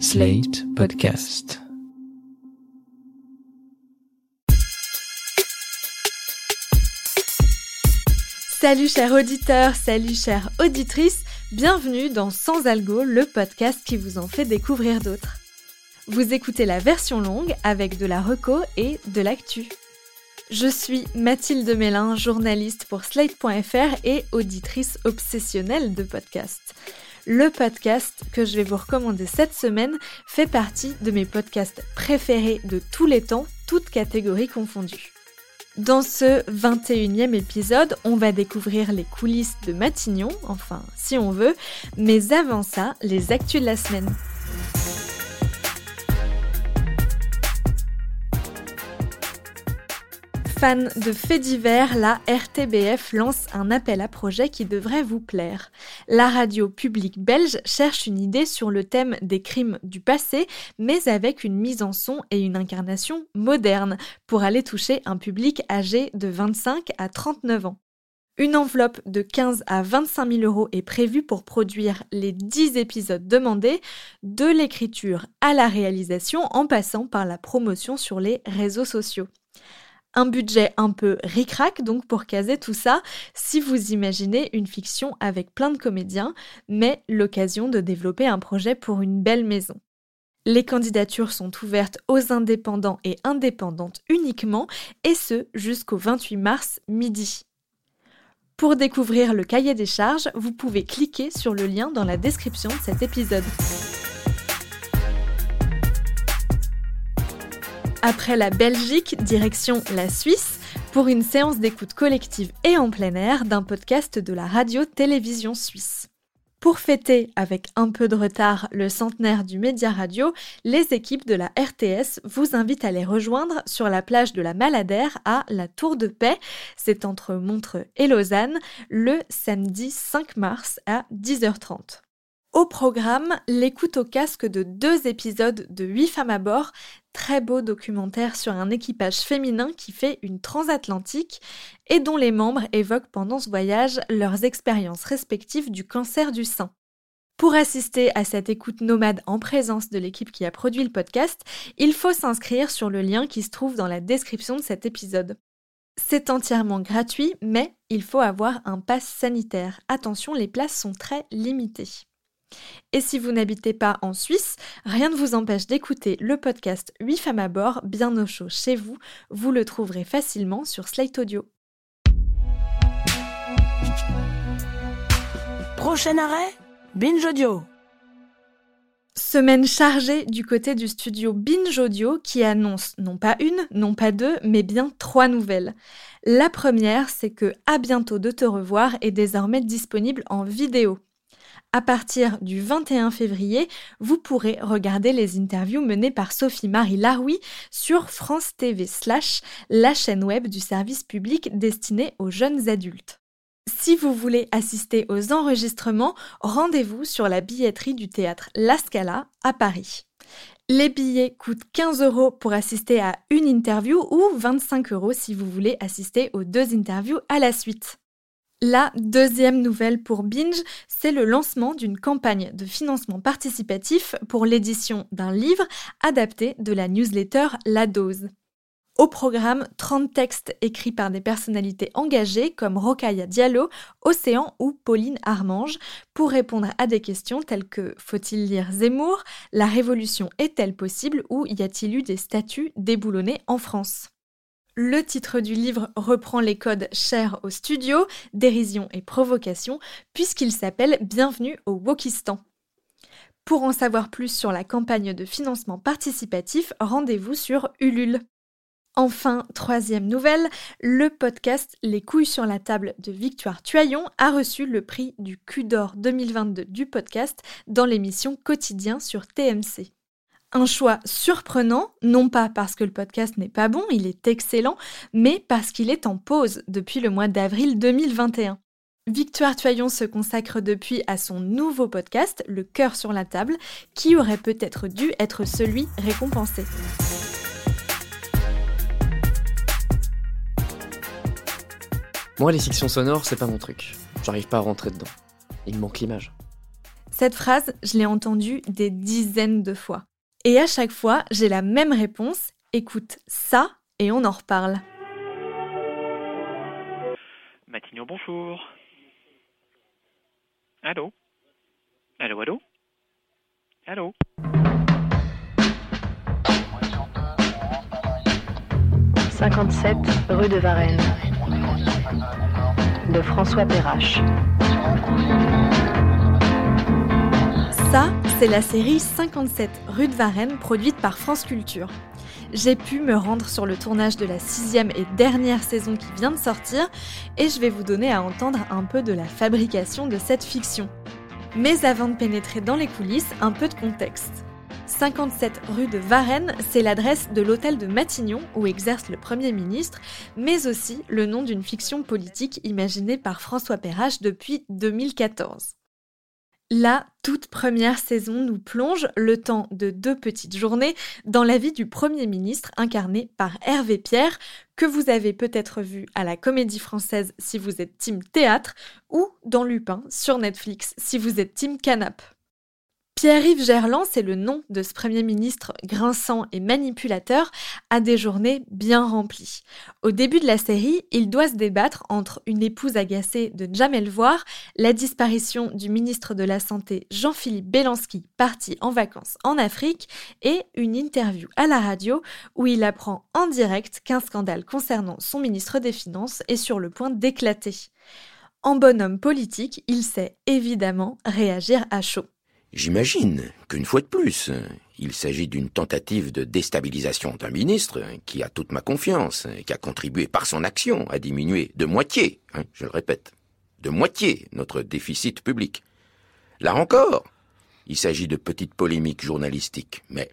Slate Podcast. Salut chers auditeurs, salut chères auditrices, bienvenue dans Sans Algo, le podcast qui vous en fait découvrir d'autres. Vous écoutez la version longue avec de la reco et de l'actu. Je suis Mathilde Mélin, journaliste pour Slate.fr et auditrice obsessionnelle de podcasts. Le podcast que je vais vous recommander cette semaine fait partie de mes podcasts préférés de tous les temps, toutes catégories confondues. Dans ce 21e épisode, on va découvrir les coulisses de Matignon, enfin si on veut, mais avant ça, les actus de la semaine. Fans de faits divers, la RTBF lance un appel à projet qui devrait vous plaire. La radio publique belge cherche une idée sur le thème des crimes du passé, mais avec une mise en son et une incarnation moderne, pour aller toucher un public âgé de 25 à 39 ans. Une enveloppe de 15 à 25 000 euros est prévue pour produire les 10 épisodes demandés, de l'écriture à la réalisation en passant par la promotion sur les réseaux sociaux un budget un peu ric-rac, donc pour caser tout ça, si vous imaginez une fiction avec plein de comédiens, mais l'occasion de développer un projet pour une belle maison. Les candidatures sont ouvertes aux indépendants et indépendantes uniquement, et ce jusqu'au 28 mars midi. Pour découvrir le cahier des charges, vous pouvez cliquer sur le lien dans la description de cet épisode. Après la Belgique, direction la Suisse pour une séance d'écoute collective et en plein air d'un podcast de la radio-télévision suisse. Pour fêter avec un peu de retard le centenaire du Média Radio, les équipes de la RTS vous invitent à les rejoindre sur la plage de la Maladère à la Tour de Paix. C'est entre Montreux et Lausanne le samedi 5 mars à 10h30. Au programme, l'écoute au casque de deux épisodes de 8 femmes à bord, très beau documentaire sur un équipage féminin qui fait une transatlantique et dont les membres évoquent pendant ce voyage leurs expériences respectives du cancer du sein. Pour assister à cette écoute nomade en présence de l'équipe qui a produit le podcast, il faut s'inscrire sur le lien qui se trouve dans la description de cet épisode. C'est entièrement gratuit, mais il faut avoir un pass sanitaire. Attention, les places sont très limitées. Et si vous n'habitez pas en Suisse, rien ne vous empêche d'écouter le podcast 8 femmes à bord bien au chaud chez vous. Vous le trouverez facilement sur Slate Audio. Prochain arrêt Binge Audio. Semaine chargée du côté du studio Binge Audio qui annonce non pas une, non pas deux, mais bien trois nouvelles. La première, c'est que À bientôt de te revoir est désormais disponible en vidéo. À partir du 21 février, vous pourrez regarder les interviews menées par Sophie-Marie Laroui sur France TV slash la chaîne web du service public destiné aux jeunes adultes. Si vous voulez assister aux enregistrements, rendez-vous sur la billetterie du théâtre La Scala à Paris. Les billets coûtent 15 euros pour assister à une interview ou 25 euros si vous voulez assister aux deux interviews à la suite. La deuxième nouvelle pour Binge, c'est le lancement d'une campagne de financement participatif pour l'édition d'un livre adapté de la newsletter La Dose. Au programme, 30 textes écrits par des personnalités engagées comme Rokaya Diallo, Océan ou Pauline Armange. Pour répondre à des questions telles que faut-il lire Zemmour La révolution est-elle possible? ou y a-t-il eu des statuts déboulonnés en France? Le titre du livre reprend les codes chers au studio, dérision et provocation, puisqu'il s'appelle Bienvenue au Wokistan. Pour en savoir plus sur la campagne de financement participatif, rendez-vous sur Ulule. Enfin, troisième nouvelle, le podcast Les couilles sur la table de Victoire Tuaillon a reçu le prix du Q d'or 2022 du podcast dans l'émission Quotidien sur TMC. Un choix surprenant, non pas parce que le podcast n'est pas bon, il est excellent, mais parce qu'il est en pause depuis le mois d'avril 2021. Victoire Toyon se consacre depuis à son nouveau podcast, Le cœur sur la table, qui aurait peut-être dû être celui récompensé. Moi, les fictions sonores, c'est pas mon truc. J'arrive pas à rentrer dedans. Il manque l'image. Cette phrase, je l'ai entendue des dizaines de fois. Et à chaque fois, j'ai la même réponse. Écoute ça et on en reparle. Matignon, bonjour. Allô? Allô, allô? Allô? 57 rue de Varennes. De François Perrache. Ça, c'est la série 57 rue de Varennes produite par France Culture. J'ai pu me rendre sur le tournage de la sixième et dernière saison qui vient de sortir et je vais vous donner à entendre un peu de la fabrication de cette fiction. Mais avant de pénétrer dans les coulisses, un peu de contexte. 57 rue de Varennes, c'est l'adresse de l'hôtel de Matignon où exerce le Premier ministre, mais aussi le nom d'une fiction politique imaginée par François Perrache depuis 2014. La toute première saison nous plonge, le temps de deux petites journées, dans la vie du Premier ministre incarné par Hervé Pierre, que vous avez peut-être vu à la Comédie Française si vous êtes team théâtre, ou dans Lupin sur Netflix si vous êtes team canap. Pierre-Yves Gerland, c'est le nom de ce Premier ministre grinçant et manipulateur, a des journées bien remplies. Au début de la série, il doit se débattre entre une épouse agacée de ne jamais le voir, la disparition du ministre de la Santé Jean-Philippe Belansky, parti en vacances en Afrique, et une interview à la radio où il apprend en direct qu'un scandale concernant son ministre des Finances est sur le point d'éclater. En bonhomme politique, il sait évidemment réagir à chaud. J'imagine qu'une fois de plus, il s'agit d'une tentative de déstabilisation d'un ministre qui a toute ma confiance, qui a contribué par son action à diminuer de moitié, hein, je le répète, de moitié notre déficit public. Là encore, il s'agit de petites polémiques journalistiques, mais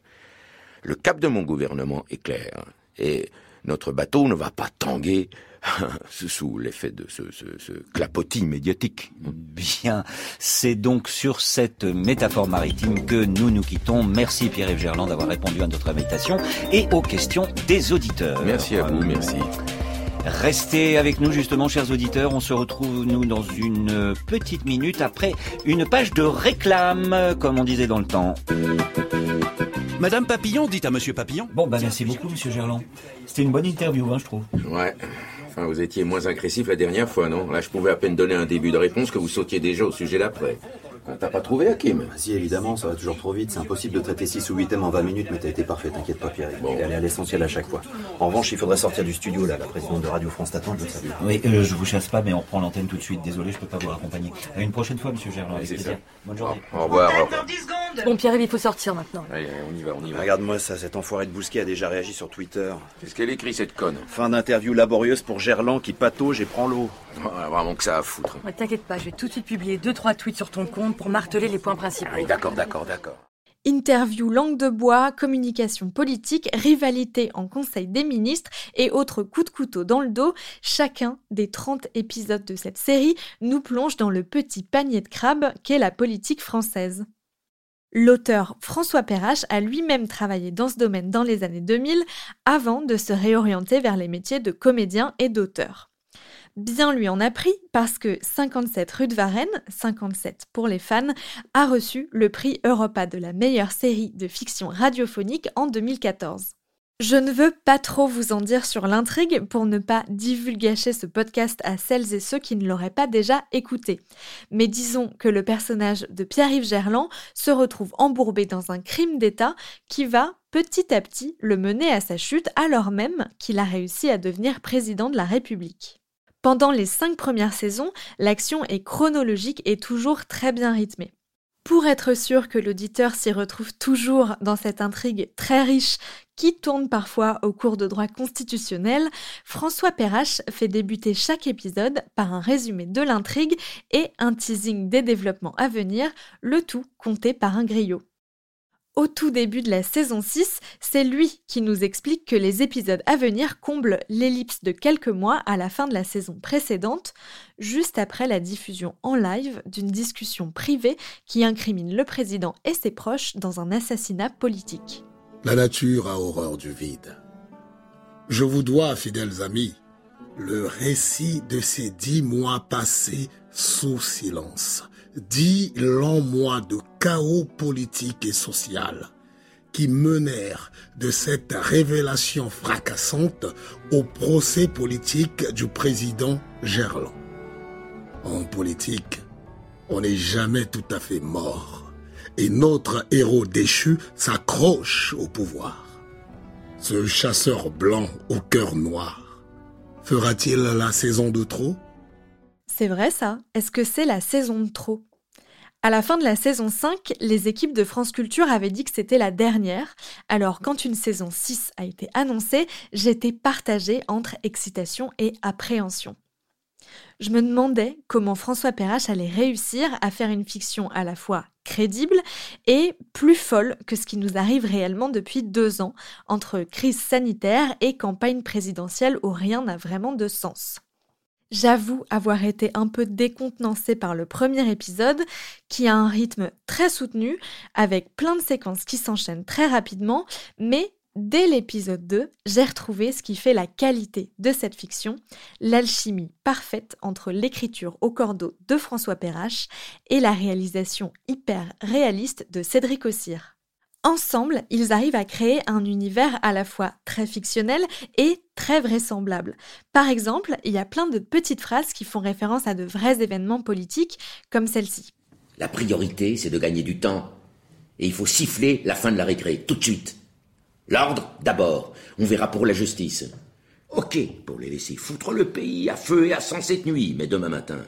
le cap de mon gouvernement est clair, et notre bateau ne va pas tanguer sous l'effet de ce, ce, ce, clapotis médiatique. Bien, c'est donc sur cette métaphore maritime que nous nous quittons. Merci Pierre-Yves Gerland d'avoir répondu à notre invitation et aux questions des auditeurs. Merci à vous, merci. Restez avec nous justement, chers auditeurs. On se retrouve nous dans une petite minute après une page de réclame, comme on disait dans le temps. Madame Papillon, dites à Monsieur Papillon. Bon, bah merci beaucoup, Monsieur Gerland. C'était une bonne interview, hein, je trouve. Ouais. Enfin, vous étiez moins agressif la dernière fois, non? Là, je pouvais à peine donner un début de réponse que vous sautiez déjà au sujet d'après. T'as pas trouvé, Hakim? Si, évidemment, ça va toujours trop vite. C'est impossible de traiter 6 ou 8 thèmes en 20 minutes, mais t'as été parfait, t'inquiète pas, Pierre. Bon. Et aller à l'essentiel à chaque fois. En revanche, il faudrait sortir du studio, là. La présidente de Radio France t'attend, je le salue. Oui, euh, je vous chasse pas, mais on reprend l'antenne tout de suite. Désolé, je peux pas vous accompagner. À une prochaine fois, Monsieur Gerland. Bonne journée. Au revoir. au revoir. Bon, Pierre, il faut sortir maintenant. Allez, on y va, on y va. Regarde-moi ça, cet enfoiré de Bousquet a déjà réagi sur Twitter. Qu'est-ce qu'elle écrit, cette conne? Fin d'interview laborieuse pour Gerland qui patauge et prend l'eau. Ah, Vraiment que ça à foutre. Ouais, T'inquiète pas, je vais tout de suite publier deux trois tweets sur ton compte pour marteler les points principaux. Ah Oui, d'accord, d'accord, d'accord. Interview langue de bois, communication politique, rivalité en Conseil des ministres et autres coups de couteau dans le dos, chacun des 30 épisodes de cette série nous plonge dans le petit panier de crabes qu'est la politique française. L'auteur François Perrache a lui-même travaillé dans ce domaine dans les années 2000 avant de se réorienter vers les métiers de comédien et d'auteur. Bien lui en a pris parce que 57 rue de Varennes, 57 pour les fans, a reçu le prix Europa de la meilleure série de fiction radiophonique en 2014. Je ne veux pas trop vous en dire sur l'intrigue pour ne pas divulgacher ce podcast à celles et ceux qui ne l'auraient pas déjà écouté. Mais disons que le personnage de Pierre-Yves Gerland se retrouve embourbé dans un crime d'État qui va petit à petit le mener à sa chute alors même qu'il a réussi à devenir président de la République. Pendant les cinq premières saisons, l'action est chronologique et toujours très bien rythmée. Pour être sûr que l'auditeur s'y retrouve toujours dans cette intrigue très riche qui tourne parfois au cours de droit constitutionnel, François Perrache fait débuter chaque épisode par un résumé de l'intrigue et un teasing des développements à venir, le tout compté par un griot. Au tout début de la saison 6, c'est lui qui nous explique que les épisodes à venir comblent l'ellipse de quelques mois à la fin de la saison précédente, juste après la diffusion en live d'une discussion privée qui incrimine le président et ses proches dans un assassinat politique. La nature a horreur du vide. Je vous dois, fidèles amis, le récit de ces dix mois passés sous silence, dix longs mois de chaos politique et social qui menèrent de cette révélation fracassante au procès politique du président Gerland. En politique, on n'est jamais tout à fait mort et notre héros déchu s'accroche au pouvoir. Ce chasseur blanc au cœur noir, fera-t-il la saison de trop? C'est vrai ça Est-ce que c'est la saison de trop? À la fin de la saison 5, les équipes de France Culture avaient dit que c'était la dernière. Alors quand une saison 6 a été annoncée, j'étais partagée entre excitation et appréhension. Je me demandais comment François Perrache allait réussir à faire une fiction à la fois crédible et plus folle que ce qui nous arrive réellement depuis deux ans, entre crise sanitaire et campagne présidentielle où rien n'a vraiment de sens. J'avoue avoir été un peu décontenancée par le premier épisode, qui a un rythme très soutenu, avec plein de séquences qui s'enchaînent très rapidement, mais dès l'épisode 2, j'ai retrouvé ce qui fait la qualité de cette fiction, l'alchimie parfaite entre l'écriture au cordeau de François Perrache et la réalisation hyper réaliste de Cédric Ossire. Ensemble, ils arrivent à créer un univers à la fois très fictionnel et très vraisemblable. Par exemple, il y a plein de petites phrases qui font référence à de vrais événements politiques, comme celle-ci. La priorité, c'est de gagner du temps. Et il faut siffler la fin de la récré, tout de suite. L'ordre, d'abord. On verra pour la justice. Ok, pour les laisser foutre le pays à feu et à sang cette nuit, mais demain matin.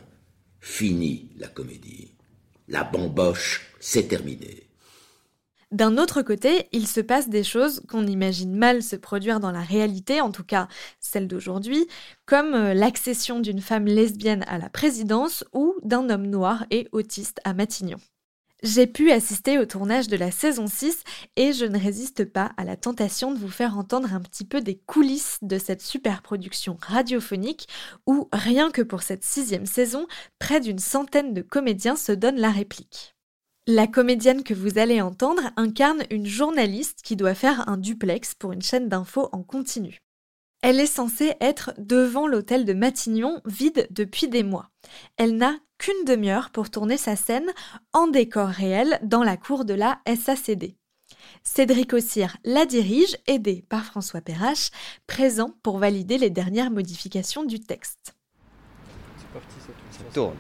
Fini la comédie. La bamboche, c'est terminé. D'un autre côté, il se passe des choses qu'on imagine mal se produire dans la réalité, en tout cas celle d'aujourd'hui, comme euh, l'accession d'une femme lesbienne à la présidence ou d'un homme noir et autiste à Matignon. J'ai pu assister au tournage de la saison 6 et je ne résiste pas à la tentation de vous faire entendre un petit peu des coulisses de cette super production radiophonique où, rien que pour cette sixième saison, près d'une centaine de comédiens se donnent la réplique. La comédienne que vous allez entendre incarne une journaliste qui doit faire un duplex pour une chaîne d'infos en continu. Elle est censée être devant l'hôtel de Matignon, vide depuis des mois. Elle n'a qu'une demi-heure pour tourner sa scène en décor réel dans la cour de la SACD. Cédric Ossire la dirige, aidé par François Perrache, présent pour valider les dernières modifications du texte. C'est parti, ça tourne.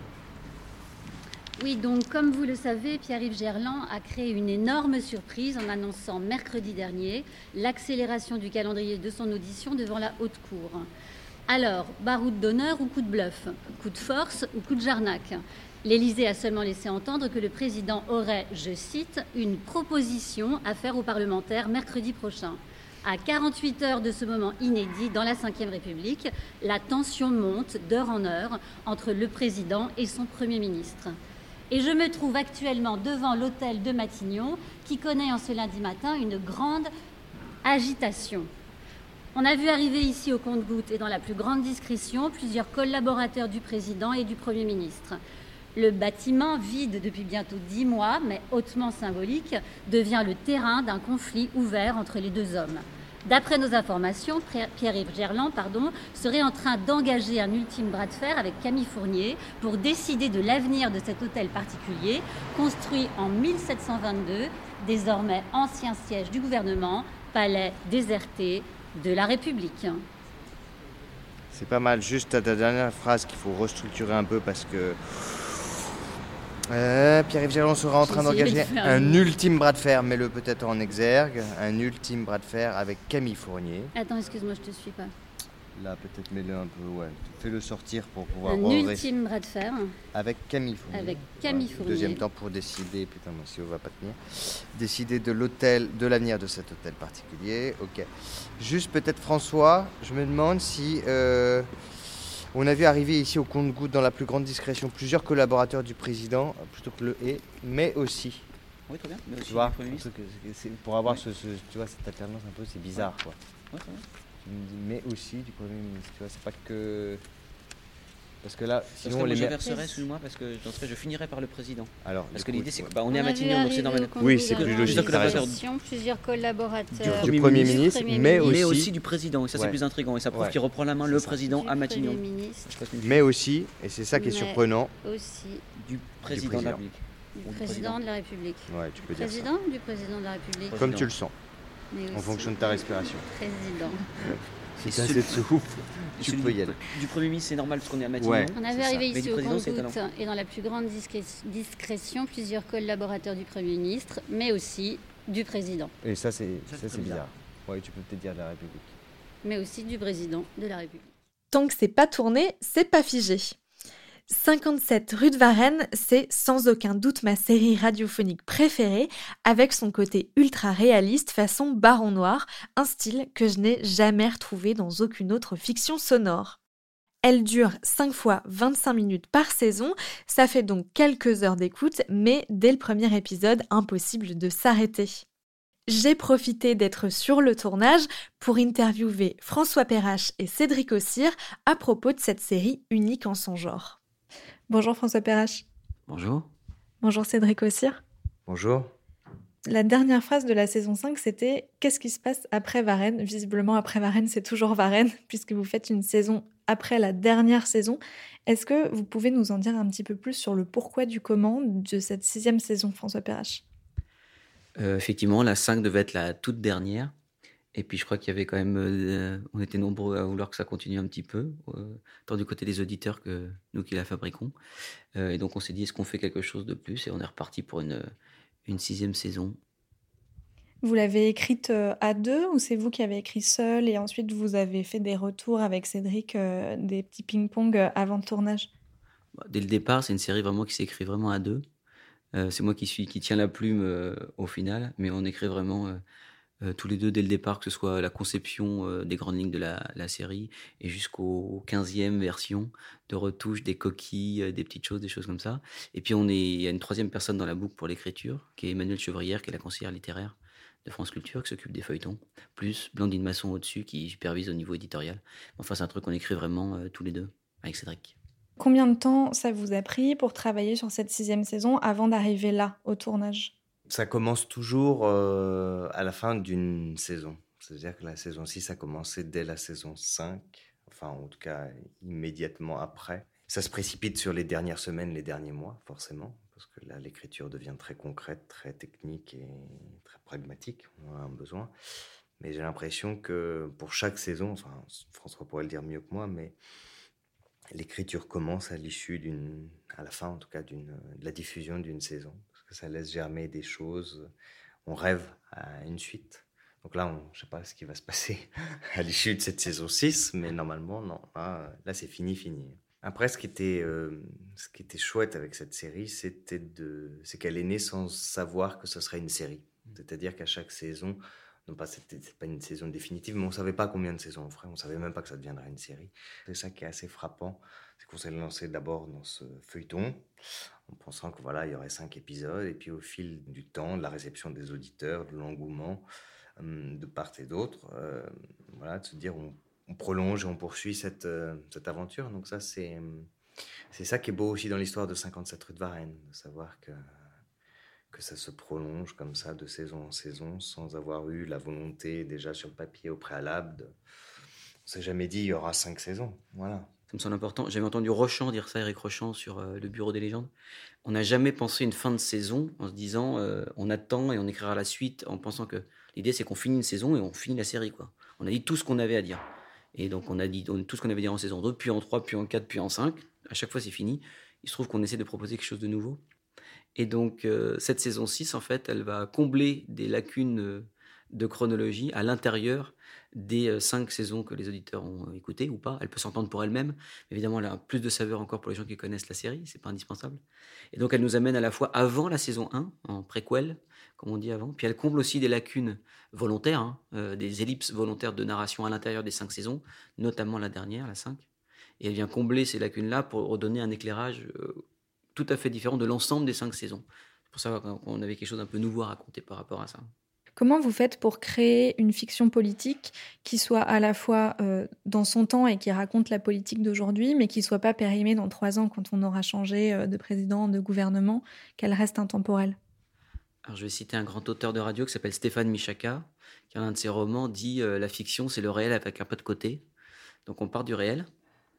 Oui, donc comme vous le savez, Pierre-Yves Gerland a créé une énorme surprise en annonçant mercredi dernier l'accélération du calendrier de son audition devant la haute cour. Alors, baroud d'honneur ou coup de bluff? Coup de force ou coup de jarnac? L'Élysée a seulement laissé entendre que le président aurait, je cite, une proposition à faire aux parlementaires mercredi prochain. À 48 heures de ce moment inédit dans la Ve République, la tension monte d'heure en heure entre le président et son Premier ministre et je me trouve actuellement devant l'hôtel de Matignon qui connaît en ce lundi matin une grande agitation. On a vu arriver ici au compte-gouttes et dans la plus grande discrétion plusieurs collaborateurs du président et du Premier ministre. Le bâtiment, vide depuis bientôt dix mois, mais hautement symbolique, devient le terrain d'un conflit ouvert entre les deux hommes. D'après nos informations, Pierre-Yves Gerland serait en train d'engager un ultime bras de fer avec Camille Fournier pour décider de l'avenir de cet hôtel particulier, construit en 1722, désormais ancien siège du gouvernement, palais déserté de la République. C'est pas mal, juste ta dernière phrase qu'il faut restructurer un peu parce que euh, Pierre-Yves Gerland sera en train d'engager un ultime bras de fer, mais le peut-être en exergue, un ultime bras de fer avec Camille Fournier. Attends, excuse-moi, je te suis pas. Là, peut-être mets-le un peu, ouais. Fais-le sortir pour pouvoir. Un ultime bras de fer. Avec Camille Fournier. Avec Camille Fournier. Deuxième temps pour décider, putain, moi, si on va pas tenir. Décider de l'hôtel, de l'avenir de cet hôtel particulier. Ok. Juste peut-être François, je me demande si. Euh, on a vu arriver ici au compte-goutte dans la plus grande discrétion plusieurs collaborateurs du président, plutôt que le et, mais aussi. Oui, très bien. Mais aussi tu vois, pour avoir ce, tu vois, cette alternance un peu, c'est bizarre, quoi. Oui, très bien. mais aussi du Premier ministre, tu vois, c'est pas que. Parce que là, Parce sinon que on moi, les je verserai, excuse-moi, parce que dans ce cas, je finirai par le président. Alors, parce du que coup, l'idée, c'est que ouais. bah, on est à Matignon, donc c'est normal. Oui, c'est plus logique, Plusieurs collaborateurs. Du Premier ministre, Premier mais ministre. Mais aussi- aussi du président, et ça c'est Ouais. plus intriguant, et ça prouve Ouais. qu'il reprend la main le président Du à Matignon. Mais aussi, et c'est ça qui est surprenant, Aussi Du président, de la République. du du président de la République. ouais, tu peux dire ça. Président ou du président de la République Comme tu le sens, Mais en fonction de ta respiration. Président. Assez tu peux du- y aller. Du Premier ministre, c'est normal parce qu'on est à Matignon. Ouais. On avait arrivé ici au compte-gouttes et dans la plus grande discré- discrétion plusieurs collaborateurs du Premier ministre, mais aussi du président, Et ça, c'est très bizarre. Ouais, tu peux peut-être dire de la République. mais aussi du président de la République. Tant que c'est pas tourné, c'est pas figé. 57 rue de Varennes, c'est sans aucun doute ma série radiophonique préférée, avec son côté ultra réaliste façon Baron Noir, un style que je n'ai jamais retrouvé dans aucune autre fiction sonore. Elle dure 5 fois 25 minutes par saison, ça fait donc quelques heures d'écoute, mais dès le premier épisode, impossible de s'arrêter. J'ai profité d'être sur le tournage pour interviewer François Perrache et Cédric Ossir à propos de cette série unique en son genre. Bonjour François Perrache. Bonjour. Bonjour Cédric Ossir. Bonjour. La dernière phrase de la saison 5, c'était Qu'est-ce qui se passe après Varennes? Visiblement, après Varennes, c'est toujours Varennes, puisque vous faites une saison après la dernière saison. Est-ce que vous pouvez nous en dire un petit peu plus sur le pourquoi du comment de cette sixième saison, François Perrache? Euh, effectivement, la 5 devait être la toute dernière. Et puis je crois qu'il y avait quand même, euh, on était nombreux à vouloir que ça continue un petit peu, euh, tant du côté des auditeurs que nous qui la fabriquons. Euh, et donc on s'est dit, est-ce qu'on fait quelque chose de plus? Et on est reparti pour une, une sixième saison. Vous l'avez écrite à deux ou c'est vous qui avez écrit seul et ensuite vous avez fait des retours avec Cédric, des petits ping-pong avant le tournage? Bah, Dès le départ, c'est une série vraiment qui s'écrit vraiment à deux. C'est moi qui suis qui tient la plume au final, mais on écrit vraiment tous les deux dès le départ, que ce soit la conception euh, des grandes lignes de la, série et jusqu'au 15e version de retouches, des coquilles, euh, des petites choses, des choses comme ça. Et puis on il y a une troisième personne dans la boucle pour l'écriture, qui est Emmanuelle Chevrière, qui est la conseillère littéraire de France Culture, qui s'occupe des feuilletons, plus Blandine Masson au-dessus, qui supervise au niveau éditorial. Enfin, c'est un truc qu'on écrit vraiment euh, tous les deux, avec Cédric. Combien de temps ça vous a pris pour travailler sur cette sixième saison avant d'arriver là, au tournage? Ça commence toujours euh, à la fin d'une saison. C'est-à-dire que la saison 6 a commencé dès la saison 5, enfin en tout cas immédiatement après. Ça se précipite sur les dernières semaines, les derniers mois, forcément, parce que là l'écriture devient très concrète, très technique et très pragmatique. On a un besoin. Mais j'ai l'impression que pour chaque saison, enfin François pourrait le dire mieux que moi, mais l'écriture commence à l'issue d'une, à la fin en tout cas, d'une, de la diffusion d'une saison, que ça laisse germer des choses. On rêve à une suite. Donc là, on, je sais pas ce qui va se passer à l'issue de cette saison 6, mais normalement, non. Là, là c'est fini, fini. Après, ce qui était, euh, ce qui était chouette avec cette série, c'était de, c'est qu'elle est née sans savoir que ce serait une série. C'est-à-dire qu'à chaque saison, non pas c'était pas une saison définitive, mais on savait pas combien de saisons on ferait, on savait même pas que ça deviendrait une série. C'est ça qui est assez frappant, c'est qu'on s'est lancé d'abord dans ce feuilleton en pensant que voilà il y aurait cinq épisodes et puis au fil du temps, de la réception des auditeurs, de l'engouement hum, de part et d'autre, euh, voilà de se dire on, on prolonge et on poursuit cette euh, cette aventure. Donc ça c'est hum, c'est ça qui est beau aussi dans l'histoire de 57 rue de Varennes, de savoir que que ça se prolonge comme ça de saison en saison sans avoir eu la volonté déjà sur le papier au préalable. De... On s'est jamais dit il y aura cinq saisons. Voilà. Ça me semble important. J'avais entendu Rochant dire ça, Eric Rochant, sur euh, le Bureau des légendes. On n'a jamais pensé une fin de saison en se disant euh, on attend et on écrira la suite en pensant que l'idée c'est qu'on finit une saison et on finit la série. quoi. On a dit tout ce qu'on avait à dire. Et donc on a dit tout ce qu'on avait à dire en saison 2, puis en 3, puis en 4, puis en 5. À chaque fois c'est fini. Il se trouve qu'on essaie de proposer quelque chose de nouveau. Et donc, euh, cette saison 6, en fait, elle va combler des lacunes de chronologie à l'intérieur des euh, cinq saisons que les auditeurs ont euh, écoutées ou pas. Elle peut s'entendre pour elle-même. Évidemment, elle a plus de saveur encore pour les gens qui connaissent la série. C'est pas indispensable. Et donc, elle nous amène à la fois avant la saison 1, en préquel, comme on dit avant. Puis elle comble aussi des lacunes volontaires, hein, euh, des ellipses volontaires de narration à l'intérieur des cinq saisons, notamment la dernière, la 5. Et elle vient combler ces lacunes-là pour redonner un éclairage tout à fait différent de l'ensemble des cinq saisons. C'est pour ça qu'on avait quelque chose d'un peu nouveau à raconter par rapport à ça. Comment vous faites pour créer une fiction politique qui soit à la fois euh, dans son temps et qui raconte la politique d'aujourd'hui, mais qui soit pas périmée dans trois ans quand on aura changé euh, de président, de gouvernement, qu'elle reste intemporelle? Alors je vais citer un grand auteur de radio qui s'appelle Stéphane Michaka, qui en un de ses romans dit euh, La fiction, c'est le réel avec un pas de côté. Donc on part du réel,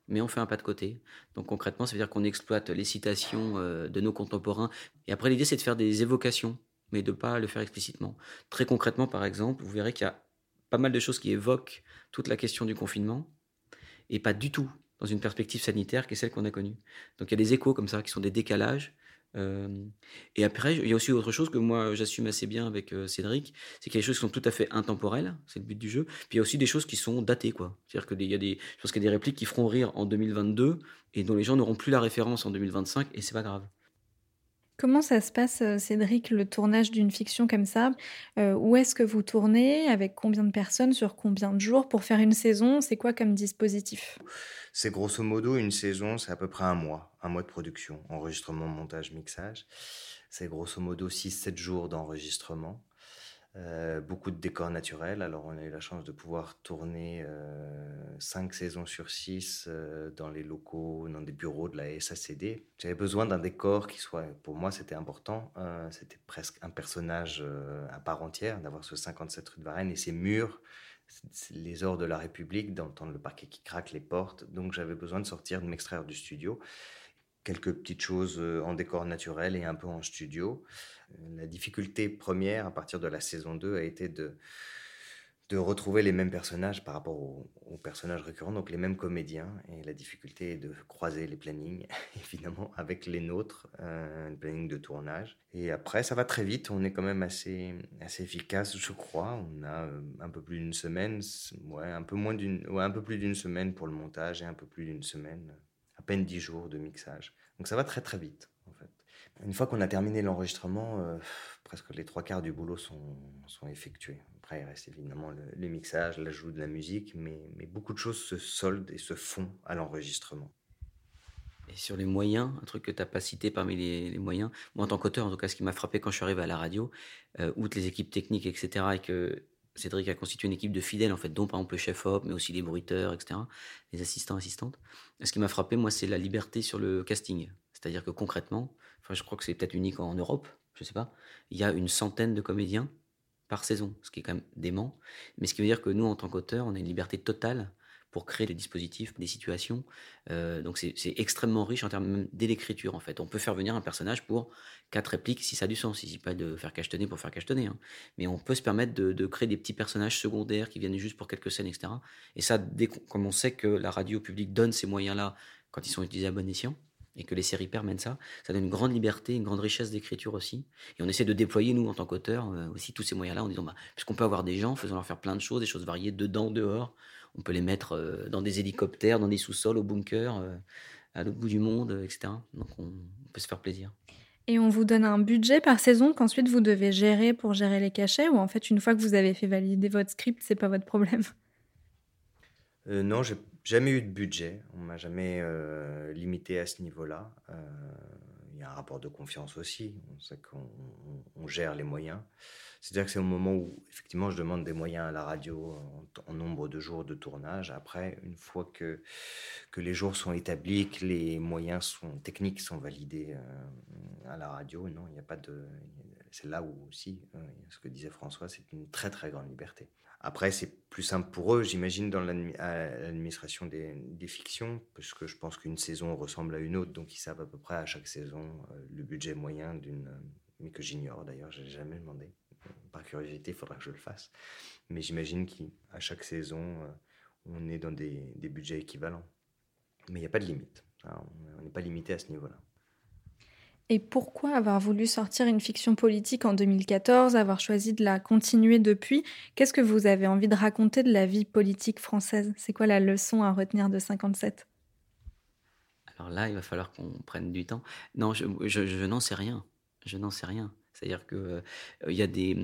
mais on fait un pas de côté. Donc concrètement, ça veut dire qu'on exploite les citations de nos contemporains. Et après, l'idée, c'est de faire des évocations mais de ne pas le faire explicitement. Très concrètement, par exemple, vous verrez qu'il y a pas mal de choses qui évoquent toute la question du confinement, et pas du tout dans une perspective sanitaire qui est celle qu'on a connue. Donc il y a des échos comme ça, qui sont des décalages. Euh, et après, il y a aussi autre chose que moi j'assume assez bien avec euh, Cédric, c'est qu'il y a des choses qui sont tout à fait intemporelles, c'est le but du jeu. Puis il y a aussi des choses qui sont datées, quoi. C'est-à-dire qu'il y a des, je pense qu'il y a des répliques qui feront rire en 2022 et dont les gens n'auront plus la référence en 2025, et c'est pas grave. Comment ça se passe, euh, Cédric, le tournage d'une fiction comme ça? Euh, Où est-ce que vous tournez? Avec combien de personnes? Sur combien de jours? Pour faire une saison, c'est quoi comme dispositif? C'est grosso modo une saison, c'est à peu près un mois. Un mois de production, enregistrement, montage, mixage. C'est grosso modo 6-7 jours d'enregistrement. Euh, beaucoup de décors naturels. Alors, on a eu la chance de pouvoir tourner euh, cinq saisons sur six euh, dans les locaux, dans des bureaux de la SACD. J'avais besoin d'un décor qui soit, pour moi, c'était important. c'était presque un personnage à part entière, d'avoir ce 57 rue de Varennes et ces murs, les ors de la République, d'entendre le parquet qui craque, les portes. Donc, j'avais besoin de sortir, de m'extraire du studio quelques petites choses en décor naturel et un peu en studio. La difficulté première à partir de la saison 2 a été de, retrouver les mêmes personnages par rapport aux, personnages récurrents, donc les mêmes comédiens. Et la difficulté est de croiser les plannings, évidemment, avec les nôtres, euh, le planning de tournage. Et après, ça va très vite. On est quand même assez, assez efficace, je crois. On a euh, un peu plus d'une semaine, un peu moins d'une, ouais, un peu plus d'une semaine pour le montage et un peu plus d'une semaine, peine dix jours de mixage. Donc ça va très très vite. Une fois qu'on a terminé l'enregistrement, euh, presque les trois quarts du boulot sont, sont effectués. Après, il reste évidemment le, mixage, l'ajout de la musique, mais, mais, beaucoup de choses se soldent et se font à l'enregistrement. Et sur les moyens, un truc que tu n'as pas cité parmi les, moyens, moi en tant qu'auteur, en tout cas, ce qui m'a frappé quand je suis arrivé à la radio, euh, outre les équipes techniques, etc., et que Cédric a constitué une équipe de fidèles, en fait, dont par exemple le chef-op, mais aussi les bruiteurs, etc., les assistants, assistantes. Ce qui m'a frappé, moi, c'est la liberté sur le casting. C'est-à-dire que concrètement, je crois que c'est peut-être unique en Europe, je sais pas, il y a une centaine de comédiens par saison, ce qui est quand même dément. Mais ce qui veut dire que nous, en tant qu'auteurs, on a une liberté totale pour créer des dispositifs, des situations. Euh, donc c'est extrêmement riche en termes d'écriture en fait. On peut faire venir un personnage pour quatre répliques si ça a du sens. Il ne pas de faire cachetonner pour faire cachetonner. Hein. Mais on peut se permettre de, créer des petits personnages secondaires qui viennent juste pour quelques scènes, etc. Et ça, dès comme on sait que la radio publique donne ces moyens-là quand ils sont utilisés à bon escient, et que les séries permettent ça, ça donne une grande liberté, une grande richesse d'écriture aussi. Et on essaie de déployer, nous, en tant qu'auteurs, euh, aussi tous ces moyens-là en disant, bah, puisqu'on peut avoir des gens, faisons-leur faire plein de choses, des choses variées, dedans, dehors. On peut les mettre euh, dans des hélicoptères, dans des sous-sols, au bunker, euh, à l'autre bout du monde, etc. Donc on, peut se faire plaisir. Et on vous donne un budget par saison qu'ensuite vous devez gérer pour gérer les cachets ou en fait une fois que vous avez fait valider votre script, c'est pas votre problème? Non, j'ai jamais eu de budget. On m'a jamais euh, limité à ce niveau-là. Euh, il y a un rapport de confiance aussi. On sait qu'on gère les moyens. C'est-à-dire que c'est au moment où, effectivement, je demande des moyens à la radio en, nombre de jours de tournage. Après, une fois que, que les jours sont établis, que les moyens sont, techniques sont validés euh, à la radio, non, il n'y a pas de. C'est là où aussi, ce que disait François, c'est une très très grande liberté. Après, c'est plus simple pour eux, j'imagine, dans l'administration des, fictions, parce que je pense qu'une saison ressemble à une autre, donc ils savent à peu près à chaque saison euh, le budget moyen d'une, mais que j'ignore d'ailleurs, je n'ai jamais demandé. Par curiosité, il faudra que je le fasse. Mais j'imagine qu'à chaque saison, euh, on est dans des, budgets équivalents. Mais il n'y a pas de limite. on n'est pas limité à ce niveau-là. Et pourquoi avoir voulu sortir une fiction politique en 2014, avoir choisi de la continuer depuis? Qu'est-ce que vous avez envie de raconter de la vie politique française? C'est quoi la leçon à retenir de 57 Alors là, il va falloir qu'on prenne du temps. Non, je, n'en sais rien. Je n'en sais rien. C'est-à-dire qu'il euh, il y a des,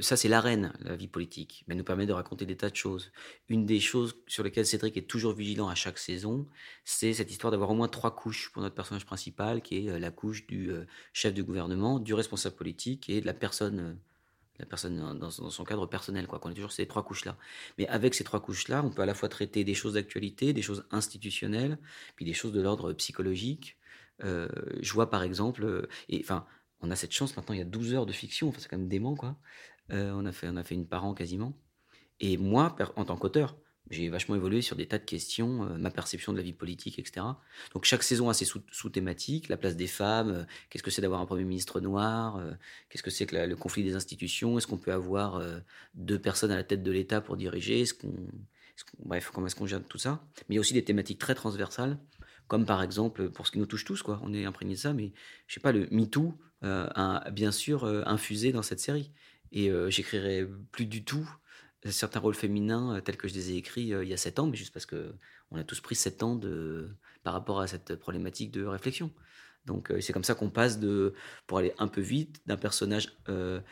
ça, c'est l'arène, la vie politique, mais elle nous permet de raconter des tas de choses. Une des choses sur lesquelles Cédric est toujours vigilant à chaque saison, c'est cette histoire d'avoir au moins trois couches pour notre personnage principal, qui est euh, la couche du euh, chef du gouvernement, du responsable politique et de la personne, euh, la personne dans, son cadre personnel, quoi. Qu'on ait toujours ces trois couches-là. Mais avec ces trois couches-là, on peut à la fois traiter des choses d'actualité, des choses institutionnelles, puis des choses de l'ordre psychologique. Euh, je vois par exemple, et enfin, on a cette chance maintenant, il y a 12 heures de fiction, enfin, c'est quand même dément, quoi. Euh, on, a fait, on a fait une par an quasiment. Et moi, en tant qu'auteur, j'ai vachement évolué sur des tas de questions, euh, ma perception de la vie politique, etc. Donc chaque saison a ses sous-thématiques, la place des femmes, euh, qu'est-ce que c'est d'avoir un Premier ministre noir, qu'est-ce que c'est que le conflit des institutions, est-ce qu'on peut avoir deux personnes à la tête de l'État pour diriger, est-ce bref, comment est-ce qu'on gère tout ça Mais il y a aussi des thématiques très transversales, comme par exemple, pour ce qui nous touche tous, quoi, on est imprégné de ça, mais je sais pas, le MeToo a bien sûr infusé dans cette série. Et j'écrirai plus du tout certains rôles féminins euh, tels que je les ai écrits euh, il y a sept ans, mais juste parce que on a tous pris sept ans par rapport à cette problématique de réflexion. Donc euh, c'est comme ça qu'on passe de, pour aller un peu vite, d'un personnage que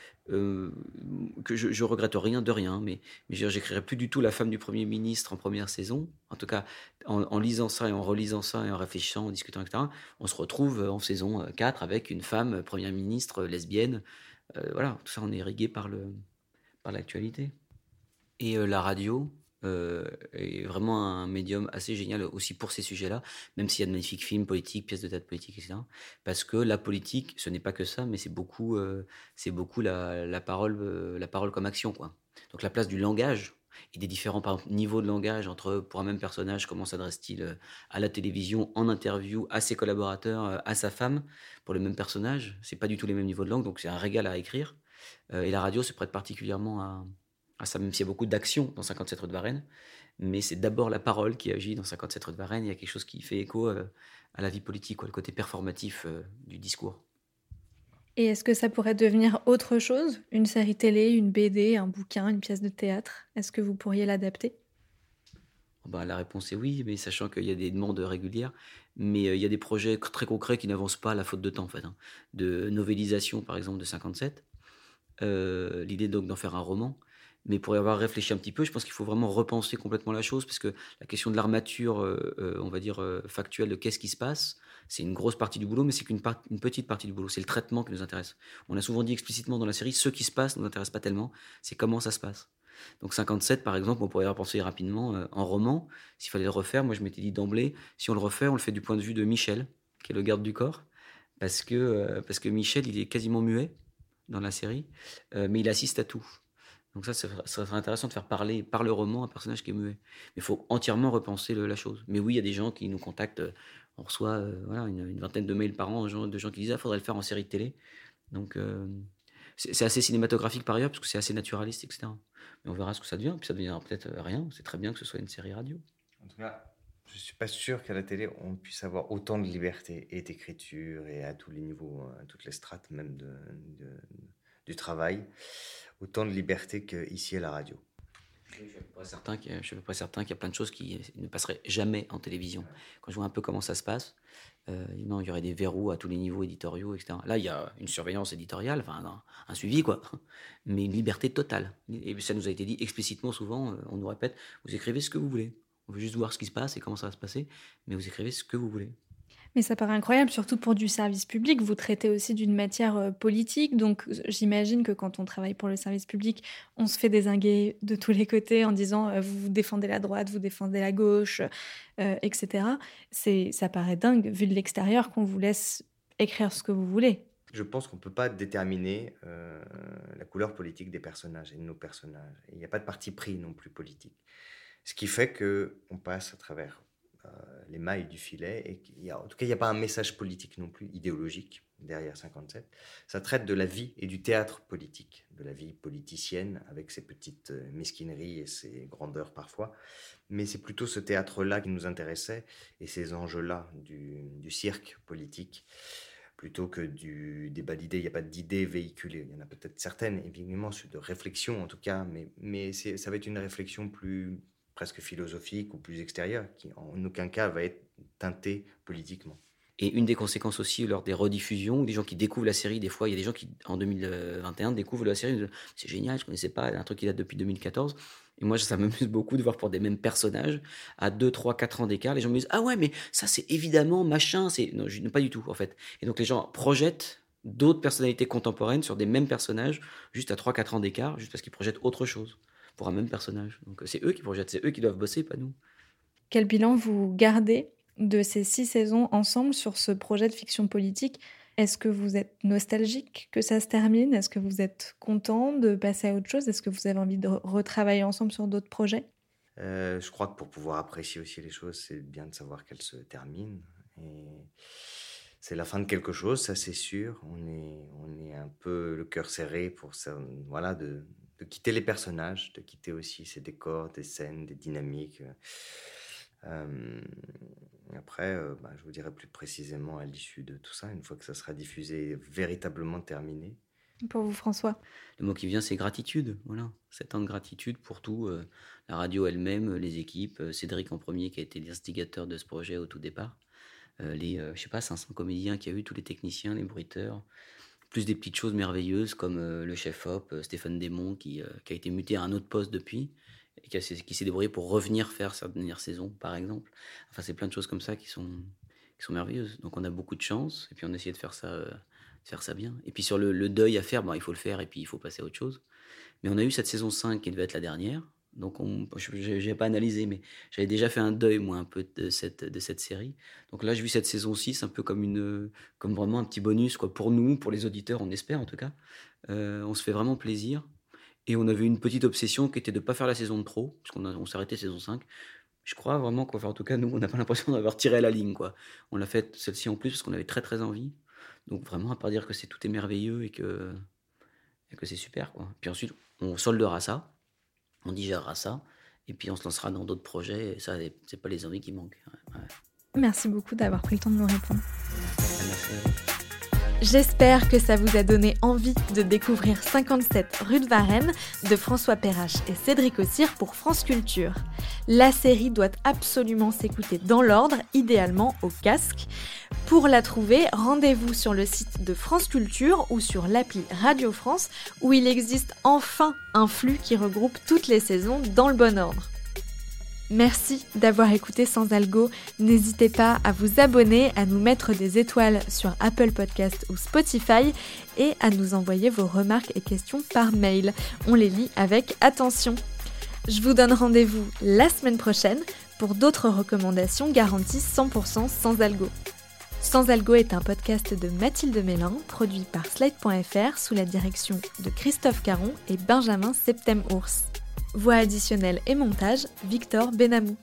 je, je, regrette rien de rien, mais, mais j'écrirai plus du tout la femme du premier ministre en première saison. En tout cas, en, lisant ça et en relisant ça et en réfléchissant, en discutant, etc., on se retrouve en saison 4 avec une femme première ministre lesbienne. voilà, tout ça on est irrigué par le par l'actualité. Et la radio? Est vraiment un médium assez génial aussi pour ces sujets-là, même s'il y a de magnifiques films politiques, pièces de théâtre politiques, etc. Parce que la politique, ce n'est pas que ça, mais c'est beaucoup, c'est beaucoup la, parole, la parole comme action, quoi. Donc la place du langage et des différents niveaux de langage entre pour un même personnage, comment s'adresse-t-il à la télévision, en interview, à ses collaborateurs, à sa femme, pour le même personnage, c'est pas du tout les mêmes niveaux de langue, donc c'est un régal à écrire. et la radio se prête particulièrement à, ah, ça, même s'il y a beaucoup d'action dans 57 rue de Varennes, mais c'est d'abord la parole qui agit dans 57 rue de Varennes. Il y a quelque chose qui fait écho euh, à la vie politique, le côté performatif euh, du discours. Et est-ce que ça pourrait devenir autre chose? Une série télé, une BD, un bouquin, une pièce de théâtre? Est-ce que vous pourriez l'adapter? Oh, bah, La réponse est oui, mais sachant qu'il y a des demandes régulières. Mais euh, il y a des projets très concrets qui n'avancent pas à la faute de temps, en fait. Hein. De novélisation, par exemple, de 57. L'idée donc d'en faire un roman. Mais pour y avoir réfléchi un petit peu, je pense qu'il faut vraiment repenser complètement la chose, parce que la question de l'armature, euh, euh, on va dire, euh, factuelle de qu'est-ce qui se passe, c'est une grosse partie du boulot, mais c'est qu'une une petite partie du boulot. C'est le traitement qui nous intéresse. On a souvent dit explicitement dans la série, ce qui se passe ne nous intéresse pas tellement, c'est comment ça se passe. Donc 57, par exemple, on pourrait y repenser rapidement en roman. S'il fallait le refaire, moi je m'étais dit d'emblée, si on le refait, on le fait du point de vue de Michel, qui est le garde du corps, parce que, parce que Michel, il est quasiment muet dans la série, mais il assiste à tout. Donc ça, ça serait intéressant de faire parler par le roman un personnage qui est muet. Mais il faut entièrement repenser la chose. Mais oui, il y a des gens qui nous contactent. Euh, on reçoit euh, voilà, une, vingtaine de mails par an de gens, qui disent ah, faudrait le faire en série de télé. Donc euh, c'est assez cinématographique par ailleurs, parce que c'est assez naturaliste, etc. Mais on verra ce que ça devient. Puis ça deviendra peut-être rien. C'est très bien que ce soit une série radio. En tout cas, je ne suis pas sûr qu'à la télé, on puisse avoir autant de liberté et d'écriture et à tous les niveaux, à toutes les strates même de, du travail autant de liberté qu'ici à la radio. Je ne suis pas certain qu'il y, a plein de choses qui ne passeraient jamais en télévision. Quand je vois un peu comment ça se passe, euh, non, il y aurait des verrous à tous les niveaux éditoriaux, etc. Là, il y a une surveillance éditoriale, enfin un, suivi, quoi, mais une liberté totale. Et ça nous a été dit explicitement souvent, euh, on nous répète, vous écrivez ce que vous voulez. On veut juste voir ce qui se passe et comment ça va se passer, mais vous écrivez ce que vous voulez. Mais ça paraît incroyable, surtout pour du service public. Vous traitez aussi d'une matière euh, politique, donc j'imagine que quand on travaille pour le service public, on se fait désinguer de tous les côtés en disant euh, vous défendez la droite, vous défendez la gauche, euh, etc. C'est, ça paraît dingue vu de l'extérieur qu'on vous laisse écrire ce que vous voulez. Je pense qu'on ne peut pas déterminer la couleur politique des personnages et de nos personnages. Il n'y a pas de parti pris non plus politique. Ce qui fait qu'on passe à travers les mailles du filet. Et y en tout cas, il n'y a pas un message politique non plus, idéologique, derrière 57. Ça traite de la vie et du théâtre politique, de la vie politicienne, avec ses petites euh, mesquineries et ses grandeurs parfois. Mais c'est plutôt ce théâtre-là qui nous intéressait, et ces enjeux-là du, du cirque politique plutôt que du débat d'idées. Il n'y a pas d'idées véhiculées. Il y en a peut-être certaines, évidemment, de réflexion en tout cas, mais, mais ça va être une réflexion plus, presque philosophique ou plus extérieur, qui en aucun cas va être teinté politiquement. Et une des conséquences aussi lors des rediffusions, des gens qui découvrent la série, des fois, il y a des gens qui, en 2021, découvrent la série, c'est génial, je connaissais pas, un truc qui date depuis 2014. Et moi, ça m'amuse beaucoup de voir pour des mêmes personnages, à 2, 3, 4 ans d'écart, les gens me disent Ah ouais, mais ça, c'est évidemment machin. c'est Non, pas du tout, en fait. Et donc, les gens projettent d'autres personnalités contemporaines sur des mêmes personnages, juste à 3-4 ans d'écart, juste parce qu'ils projettent autre chose pour un même personnage. Donc c'est eux qui projettent, c'est eux qui doivent bosser, pas nous. Quel bilan vous gardez de ces six saisons ensemble sur ce projet de fiction politique? Est-ce que vous êtes nostalgique que ça se termine? Est-ce que vous êtes content de passer à autre chose? Est-ce que vous avez envie de retravailler ensemble sur d'autres projets? Euh, Je crois que pour pouvoir apprécier aussi les choses, c'est bien de savoir qu'elles se terminent. Et c'est la fin de quelque chose, ça c'est sûr. On est, on est un peu le cœur serré pour ça, voilà, de, de quitter les personnages, de quitter aussi ces décors, des scènes, des dynamiques. Euh, après, euh, bah, je vous dirai plus précisément à l'issue de tout ça, une fois que ça sera diffusé, véritablement terminé. Pour vous, François Le mot qui vient, c'est gratitude. Voilà, sept ans de gratitude pour tout. Euh, la radio elle-même, les équipes, Cédric en premier qui a été l'instigateur de ce projet au tout départ. les, je sais pas, 500 comédiens qu'il y a eu, tous les techniciens, les bruiteurs, plus des petites choses merveilleuses comme le chef op, Stéphane Desmond, qui, qui, a été muté à un autre poste depuis et qui, s'est débrouillé pour revenir faire sa dernière saison, par exemple. Enfin, c'est plein de choses comme ça qui sont, qui sont merveilleuses. Donc, on a beaucoup de chance, et puis on a essayé de faire ça, euh, faire ça bien. Et puis, sur le, deuil à faire, bon, il faut le faire, et puis il faut passer à autre chose. Mais on a eu cette saison 5 qui devait être la dernière. Donc, je n'ai pas analysé, mais j'avais déjà fait un deuil, moi, un peu de cette, de cette série. Donc là, j'ai vu cette saison 6 un peu comme, une, comme vraiment un petit bonus, quoi, pour nous, pour les auditeurs, on espère en tout cas. Euh, on se fait vraiment plaisir. Et on avait une petite obsession qui était de ne pas faire la saison de trop, puisqu'on on s'est arrêté saison 5. Je crois vraiment qu'en en tout cas, nous, on n'a pas l'impression d'avoir tiré la ligne. quoi. On l'a fait celle-ci en plus parce qu'on avait très très envie. Donc vraiment, à part dire que c'est tout est merveilleux et que, et que c'est super. quoi. Puis ensuite, on soldera ça, on digérera ça, et puis on se lancera dans d'autres projets. Et ça, c'est pas les envies qui manquent. Merci beaucoup d'avoir pris le temps de nous répondre. J'espère que ça vous a donné envie de découvrir 57 rue de Varennes de François Perrache et Cédric Ossire pour France Culture. La série doit absolument s'écouter dans l'ordre, idéalement au casque. Pour la trouver, rendez-vous sur le site de France Culture ou sur l'appli Radio France où il existe enfin un flux qui regroupe toutes les saisons dans le bon ordre. Merci d'avoir écouté Sans Algo. N'hésitez pas à vous abonner, à nous mettre des étoiles sur Apple Podcast ou Spotify et à nous envoyer vos remarques et questions par mail. On les lit avec attention. Je vous donne rendez-vous la semaine prochaine pour d'autres recommandations garanties 100% sans algo. Sans Algo est un podcast de Mathilde Mélin, produit par Slide.fr sous la direction de Christophe Caron et Benjamin Septem-Ours. Voix additionnelle et montage, Victor Benamou.